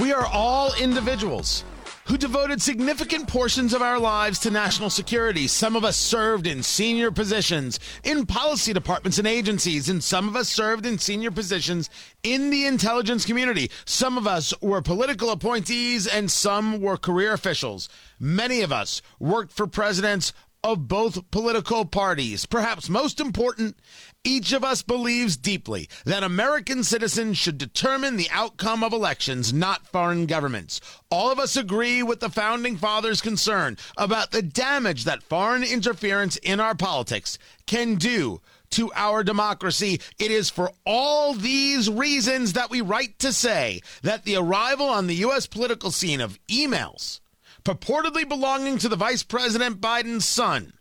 We are all individuals who devoted significant portions of our lives to national security. Some of us served in senior positions in policy departments and agencies, and some of us served in senior positions in the intelligence community. Some of us were political appointees, and some were career officials. Many of us worked for presidents of both political parties. Perhaps most important, each of us believes deeply that American citizens should determine the outcome of elections, not foreign governments. All of us agree with the founding fathers' concern about the damage that foreign interference in our politics can do to our democracy. It is for all these reasons that we write to say that the arrival on the U.S. political scene of emails purportedly belonging to the Vice President Biden's son,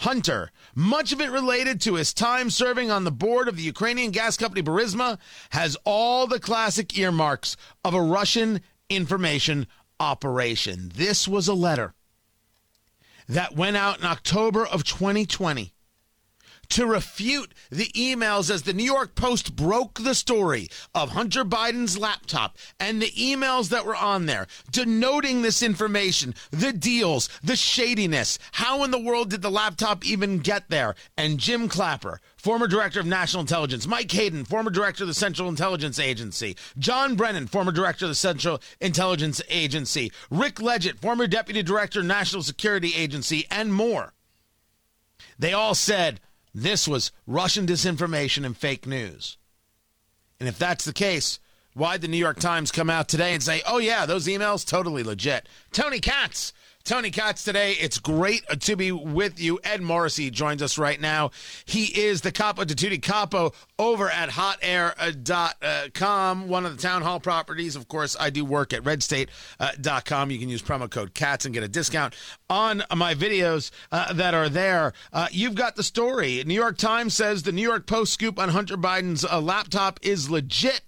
Hunter, much of it related to his time serving on the board of the Ukrainian gas company Burisma, has all the classic earmarks of a Russian information operation. This was a letter that went out in October of 2020 to refute the emails as the New York Post broke the story of Hunter Biden's laptop and the emails that were on there, denoting this information, the deals, the shadiness. How in the world did the laptop even get there? And Jim Clapper, former director of national intelligence, Mike Hayden, former director of the Central Intelligence Agency, John Brennan, former director of the Central Intelligence Agency, Rick Ledgett, former deputy director, National Security Agency, and more. They all said this was Russian disinformation and fake news. And if that's the case, why'd the New York Times come out today and say, oh, yeah, those emails, totally legit? Tony Katz Tony Katz today. It's great to be with you. Ed Morrissey joins us right now. He is the Capo di Tutti Capo over at hotair.com, one of the Townhall properties. Of course, I do work at redstate.com. You can use promo code KATZ and get a discount on my videos uh, that are there. Uh, you've got the story. New York Times says the New York Post scoop on Hunter Biden's uh, laptop is legit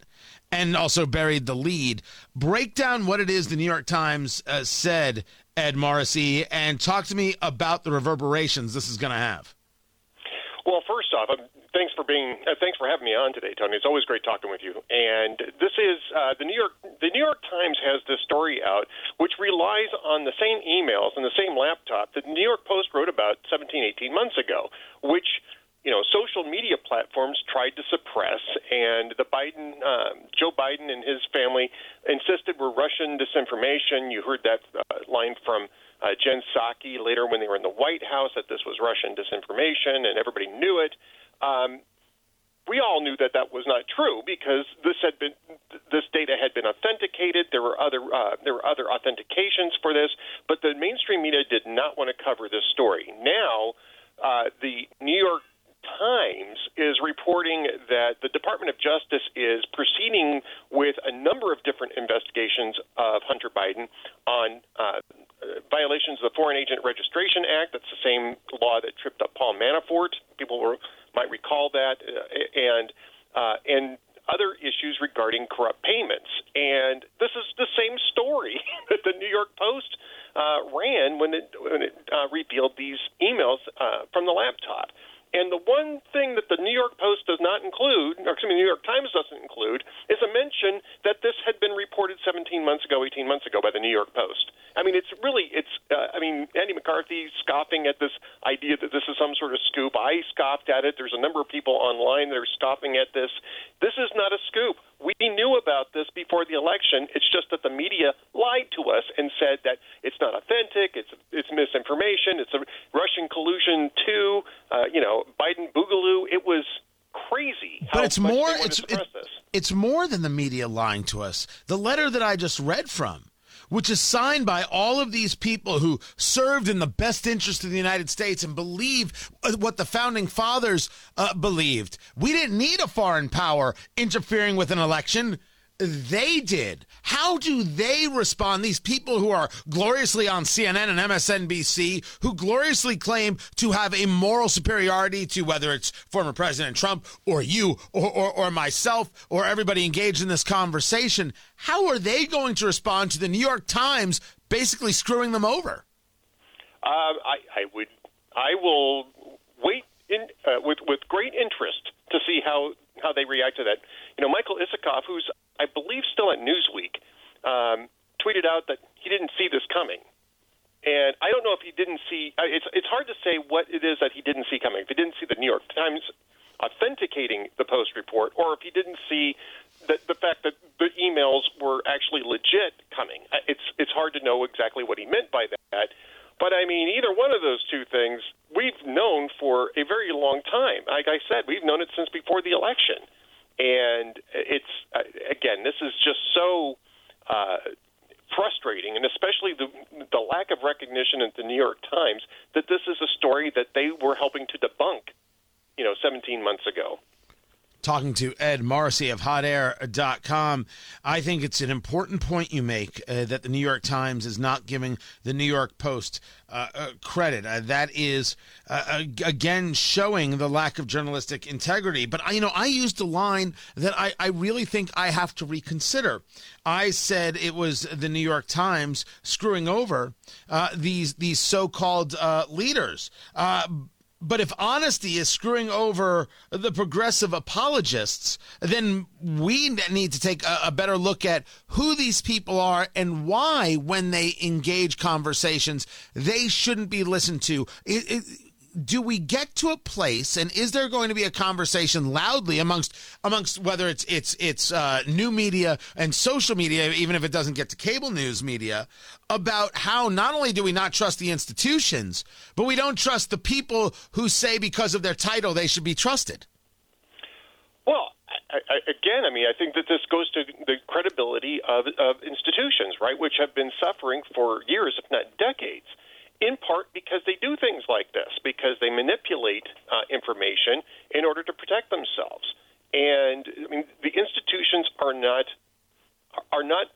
and also buried the lead. Break down what it is the New York Times uh, said Ed Morrissey, and talk to me about the reverberations this is going to have. Well, first off, um, thanks for being uh, thanks for having me on today, Tony. It's always great talking with you. And this is uh, the New York the New York Times has this story out, which relies on the same emails and the same laptop that the New York Post wrote about 17, 18 months ago, which you know, social media platforms tried to suppress, and the Biden, uh, Joe Biden and his family insisted were Russian disinformation. You heard that uh, line from uh, Jen Psaki later when they were in the White House that this was Russian disinformation, and everybody knew it. Um, we all knew that that was not true because this had been this data had been authenticated. There were other uh, there were other authentications for this, but the mainstream media did not want to cover this story. Now, uh, the New York Times is reporting that the Department of Justice is proceeding with a number of different investigations of Hunter Biden on uh, violations of the Foreign Agent Registration Act. That's the same law that tripped up Paul Manafort. People were, might recall that, uh, and uh, and other issues regarding corrupt payments. And this is the same story that the New York Post uh, ran when it, when it uh, revealed these emails uh, from the laptop. And the one thing that the New York Post does not include, or excuse me, the New York Times doesn't include, is a mention that this had been reported 17 months ago, 18 months ago by the New York Post. I mean, it's really, it's, uh, I mean, Andy McCarthy scoffing at this idea that this is some sort of scoop. I scoffed at it. There's a number of people online that are scoffing at this. This is not a scoop. We knew about this before the election. It's just that the media lied to us and said that it's not authentic, it's it's misinformation, it's a Russian collusion too. Uh, you know, Biden boogaloo. It was crazy. But it's more. It's it, it's more than the media lying to us. The letter that I just read from which is signed by all of these people who served in the best interest of the United States and believe what the founding fathers uh, believed. We didn't need a foreign power interfering with an election they did. How do they respond? These people who are gloriously on CNN and MSNBC, who gloriously claim to have a moral superiority to whether it's former President Trump or you or, or, or myself or everybody engaged in this conversation. How are they going to respond to the New York Times basically screwing them over? Uh, I, I would. I will wait in, uh, with with great interest to see how how they react to that. You know, Michael Isikoff, who's I believe still at Newsweek, um, tweeted out that he didn't see this coming. And I don't know if he didn't see. It's it's hard to say what it is that he didn't see coming. If he didn't see the New York Times authenticating the Post report, or if he didn't see the, the fact that the emails were actually legit coming. It's it's hard to know exactly what he meant by that. But I mean, either one of those two things we've known for a very long time. Like I said, we've known it since before the election, and it's again, this is just so. Uh, frustrating, and especially the the lack of recognition at the New York Times that this is a story that they were helping to debunk, you know, 17 months ago talking to Ed Morrissey of hotair.com. I think it's an important point you make uh, that the New York Times is not giving the New York Post uh, uh, credit. Uh, that is, uh, again, showing the lack of journalistic integrity. But, I, you know, I used a line that I, I really think I have to reconsider. I said it was the New York Times screwing over uh, these, these so called leaders but if honesty is screwing over the progressive apologists, then we need to take a, a, better look at who these people are and why, when they engage conversations, they shouldn't be listened to. It, it, do we get to a place and is there going to be a conversation loudly amongst amongst whether it's it's it's uh, new media and social media even if it doesn't get to cable news media about how not only do we not trust the institutions but we don't trust the people who say because of their title they should be trusted? Well I, I, again, I mean, I think that this goes to the credibility of, of institutions, right, which have been suffering for years, if not decades in part because they do things like this, because they manipulate uh, information in order to protect themselves. And I mean, the institutions are not are not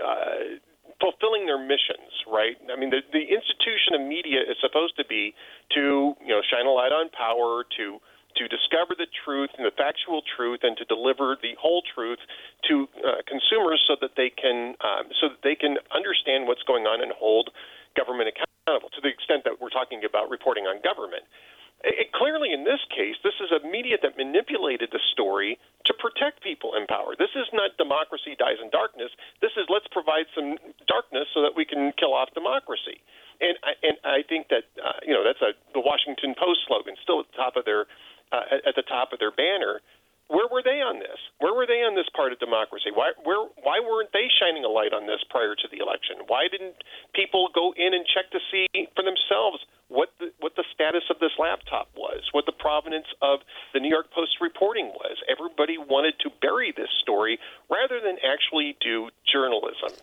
uh, fulfilling their missions, right? I mean, the, the institution of media is supposed to be to you know shine a light on power, to to discover the truth and the factual truth, and to deliver the whole truth to uh, consumers so that they can um, so that they can understand what's going on and hold government accountable to the extent that we're talking about reporting on government. It, clearly, in this case, this is a media that manipulated the story to protect people in power. This is not democracy dies in darkness. This is let's provide some darkness so that we can kill off democracy. And I, and I think that uh, you know that's a the Washington Post slogan, still at the top of their uh, at the top of their banner. Where were they on this? Where were they on this part of democracy? Why where why weren't they shining a light on this prior to the election? Why didn't people go in and check to see for themselves what the, what the status of this laptop was, what the provenance of the New York Post reporting was? Everybody wanted to bury this story rather than actually do journalism.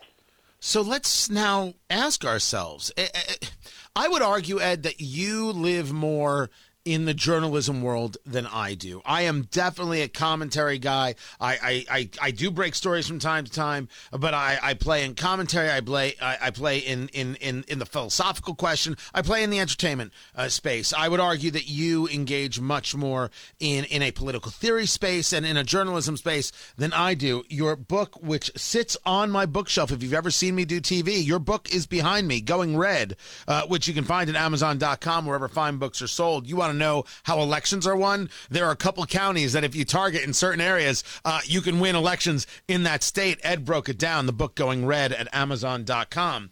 So let's now ask ourselves. Eh, eh, eh, I would argue, Ed, that you live more in the journalism world than I do. I am definitely a commentary guy. I I, I, I do break stories from time to time, but I, I play in commentary. I play I, I play in, in, in, in the philosophical question. I play in the entertainment uh, space. I would argue that you engage much more in, in a political theory space and in a journalism space than I do. Your book, which sits on my bookshelf, if you've ever seen me do TV, your book is behind me, Going Red, uh, which you can find at Amazon.com, wherever fine books are sold. You want know how elections are won, there are a couple counties that if you target in certain areas, uh, you can win elections in that state. Ed broke it down, the book Going Red at Amazon.com.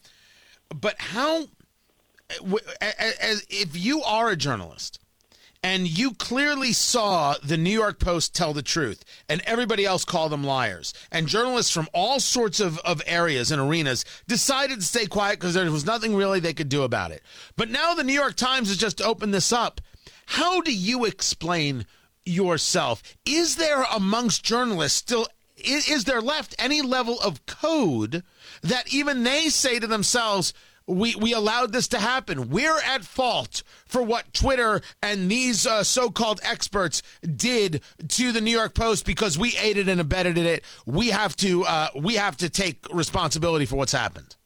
But how, as, if you are a journalist, and you clearly saw the New York Post tell the truth, and everybody else call them liars. And journalists from all sorts of, of areas and arenas decided to stay quiet because there was nothing really they could do about it. But now the New York Times has just opened this up. How do you explain yourself? Is there amongst journalists still is, is there left any level of code that even they say to themselves, we, we allowed this to happen. We're at fault for what Twitter and these uh, so called experts did to the New York Post because we aided and abetted it. We have to uh, we have to take responsibility for what's happened.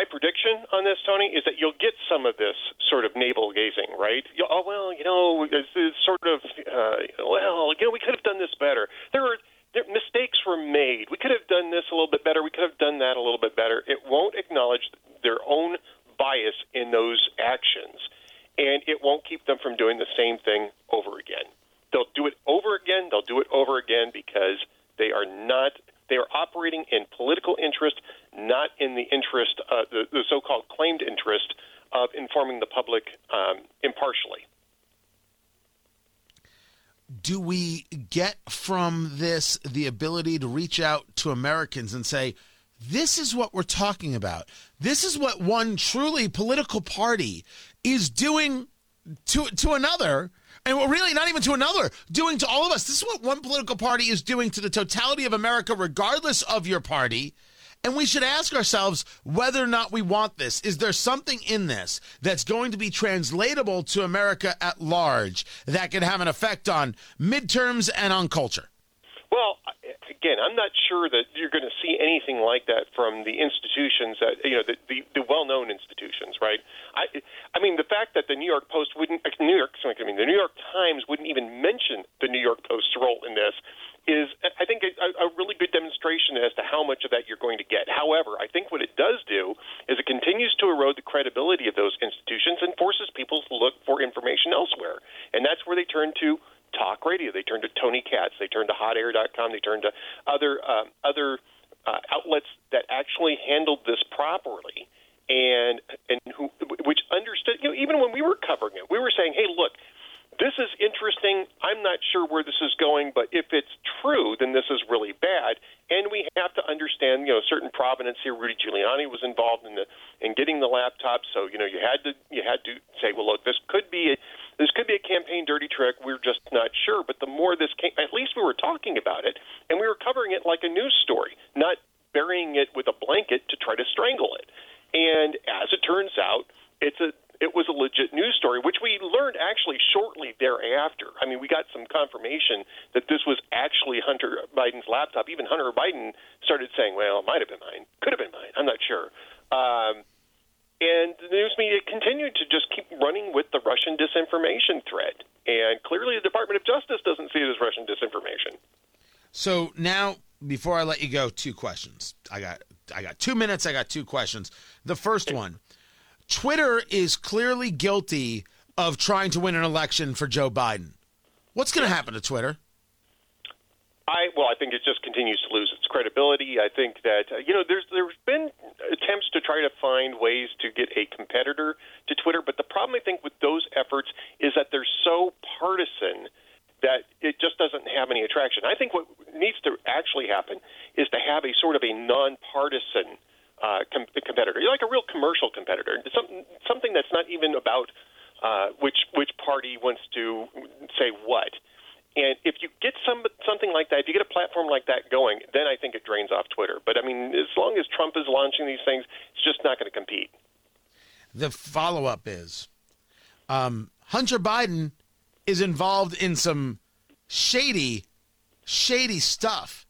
My prediction on this, Tony, is that you'll get some of this sort of navel gazing, right? you oh well, you know, it's, it's sort of uh, well, you know, we could have done this better. There are there, mistakes were made. We could have done this a little bit better. We could have done that a little bit better. It won't acknowledge their own bias in those actions, and it won't keep them from doing the same thing over again. They'll do it over again. They'll do it over again because they are not. They are operating in political interest, interest, uh, the, the so-called claimed interest of informing the public um, impartially. Do we get from this the ability to reach out to Americans and say, this is what we're talking about. This is what one truly political party is doing to to another and we're really not even to another doing to all of us this is what one political party is doing to the totality of america regardless of your party and we should ask ourselves whether or not we want this is there something in this that's going to be translatable to america at large that could have an effect on midterms and on culture well again, I'm not sure that you're going to see anything like that from the institutions that you know the the, the well-known institutions, right? I I mean the fact that the New York Post wouldn't uh, New York I mean the New York Times wouldn't even mention the New York Post's role in this is I think a, a really good demonstration as to how much of that you're going to get. However, I think what it does do is it continues to erode the credibility of those institutions and forces people to look for information elsewhere, and that's where they turn to talk radio. They turned to Tony Katz. They turned to HotAir.com. They turned to other uh, other uh, outlets that actually handled this properly and and who which understood. You know, even when we were covering it, we were saying, "Hey, look." This is interesting. I'm not sure where this is going, but if it's true, then this is really bad. And we have to understand, you know, certain provenance here. Rudy Giuliani was involved in the in getting the laptop, so you know, you had to you had to say, well, look, this could be a, this could be a campaign dirty trick. Just not sure. But the more this came, at least we were talking about it, and we were covering it like a news story, not burying it with a blanket to try to strangle it. And as it turns out, it's a it was a legit news story, which we learned actually shortly thereafter. I mean, we got some confirmation that this was actually Hunter Biden's laptop. Even Hunter Biden started saying, "Well, it might have been mine, could have been mine. I'm not sure." Um, and the news media continued to just keep running with the Russian disinformation thread. And clearly, the Department of Justice doesn't see it as Russian disinformation. So now, before I let you go, two questions. I got I got two minutes. I got two questions. The first one: Twitter is clearly guilty of trying to win an election for Joe Biden. What's going to happen to Twitter? I well, I think it just continues to lose its credibility. I think that uh, you know there's there's been attempts to try to find ways to get a competitor to Twitter, but the problem I think with those efforts is that they're so partisan that it just doesn't have any attraction. I think what needs to actually happen is to have a sort of a nonpartisan uh, com- competitor, like a real commercial competitor, something something that's not even about uh, which which party wants to say what. And if you get some something like that, if you get a platform like that going, then I think it drains off Twitter. But I mean, as long as Trump is launching these things, it's just not going to compete. The follow up is um, Hunter Biden is involved in some shady, shady stuff.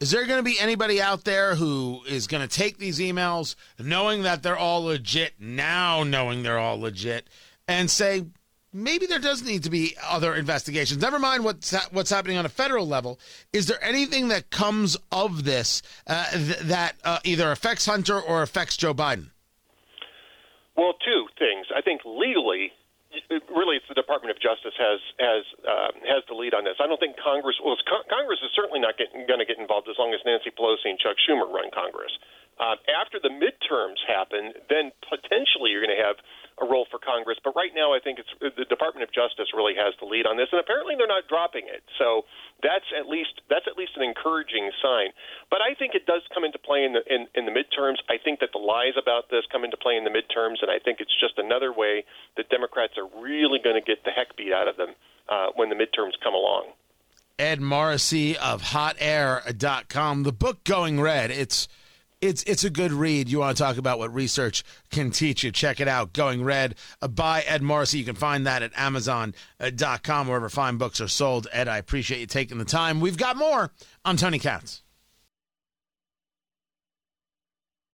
Is there going to be anybody out there who is going to take these emails, knowing that they're all legit, now knowing they're all legit, and say, maybe there does need to be other investigations. Never mind what's ha- what's happening on a federal level. Is there anything that comes of this uh, th- that uh, either affects Hunter or affects Joe Biden? Well, two things. I think legally, really, it's the Department of Justice has has uh, has the lead on this. I don't think Congress. Well, Congress is certainly not going to get involved as long as Nancy Pelosi and Chuck Schumer run Congress. Uh, after the midterms happen, then potentially you're going to have a role for Congress. But right now, I think it's the Department of Justice really has the lead on this, and apparently they're not dropping it. So that's at least that's at least an encouraging sign. But I think it does come into play in the in, in the midterms. I think that the lies about this come into play in the midterms, and I think it's just another way that Democrats are really going to get the heck beat out of them uh, when the midterms come along. Ed Morrissey of HotAir.com. The book Going Red. It's it's it's a good read. You want to talk about what research can teach you? Check it out. Going Red uh, by Ed Morrissey. You can find that at Amazon.com, wherever fine books are sold. Ed, I appreciate you taking the time. We've got more. I'm Tony Katz.